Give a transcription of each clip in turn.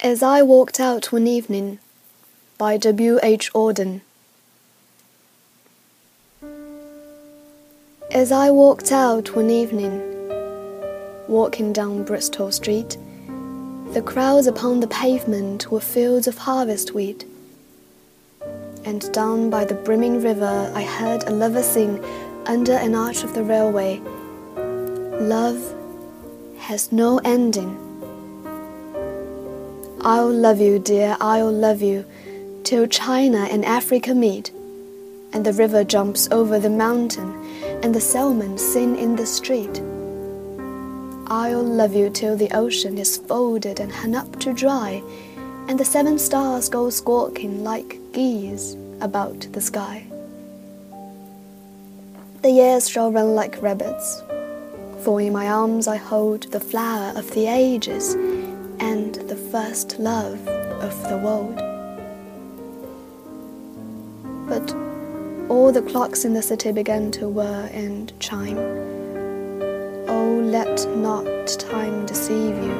As I Walked Out One Evening by W. H. Auden. As I walked out one evening, walking down Bristol Street, the crowds upon the pavement were fields of harvest wheat. And down by the brimming river, I heard a lover sing under an arch of the railway Love has no ending. I'll love you, dear, I'll love you, till China and Africa meet, and the river jumps over the mountain, and the salmon sing in the street. I'll love you till the ocean is folded and hung up to dry, and the seven stars go squawking like geese about the sky. The years shall run like rabbits, for in my arms I hold the flower of the ages and the first love of the world. But all the clocks in the city began to whir and chime. Oh, let not time deceive you.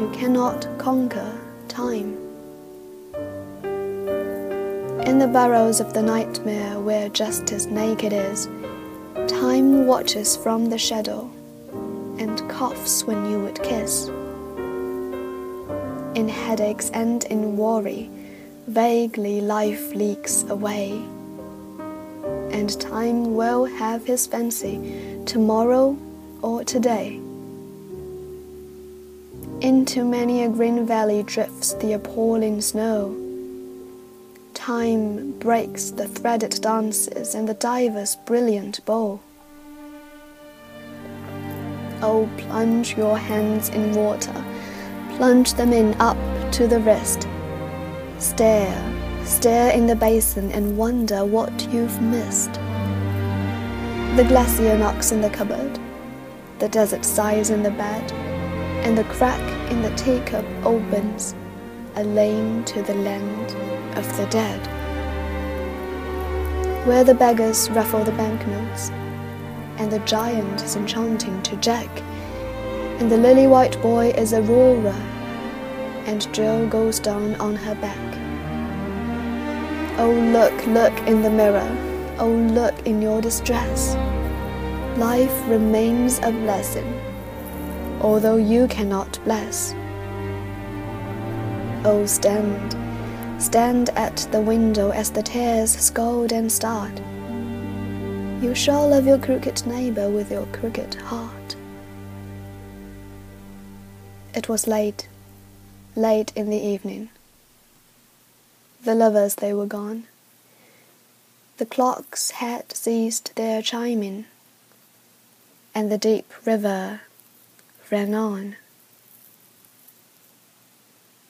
You cannot conquer time. In the burrows of the nightmare where justice naked is, time watches from the shadow and coughs when you would kiss in headaches and in worry, vaguely life leaks away. And time will have his fancy tomorrow or today. Into many a green valley drifts the appalling snow. Time breaks the threaded dances and the diver's brilliant bow. Oh, plunge your hands in water plunge them in up to the wrist. Stare, stare in the basin and wonder what you've missed. The glacier knocks in the cupboard, the desert sighs in the bed, and the crack in the teacup opens, a lane to the land of the dead. Where the beggars ruffle the banknotes, and the giant is enchanting to Jack and the lily white boy is Aurora, and Jill goes down on her back. Oh, look, look in the mirror, oh, look in your distress. Life remains a blessing, although you cannot bless. Oh, stand, stand at the window as the tears scold and start. You shall love your crooked neighbor with your crooked heart. It was late, late in the evening. The lovers they were gone. The clocks had ceased their chiming, and the deep river ran on.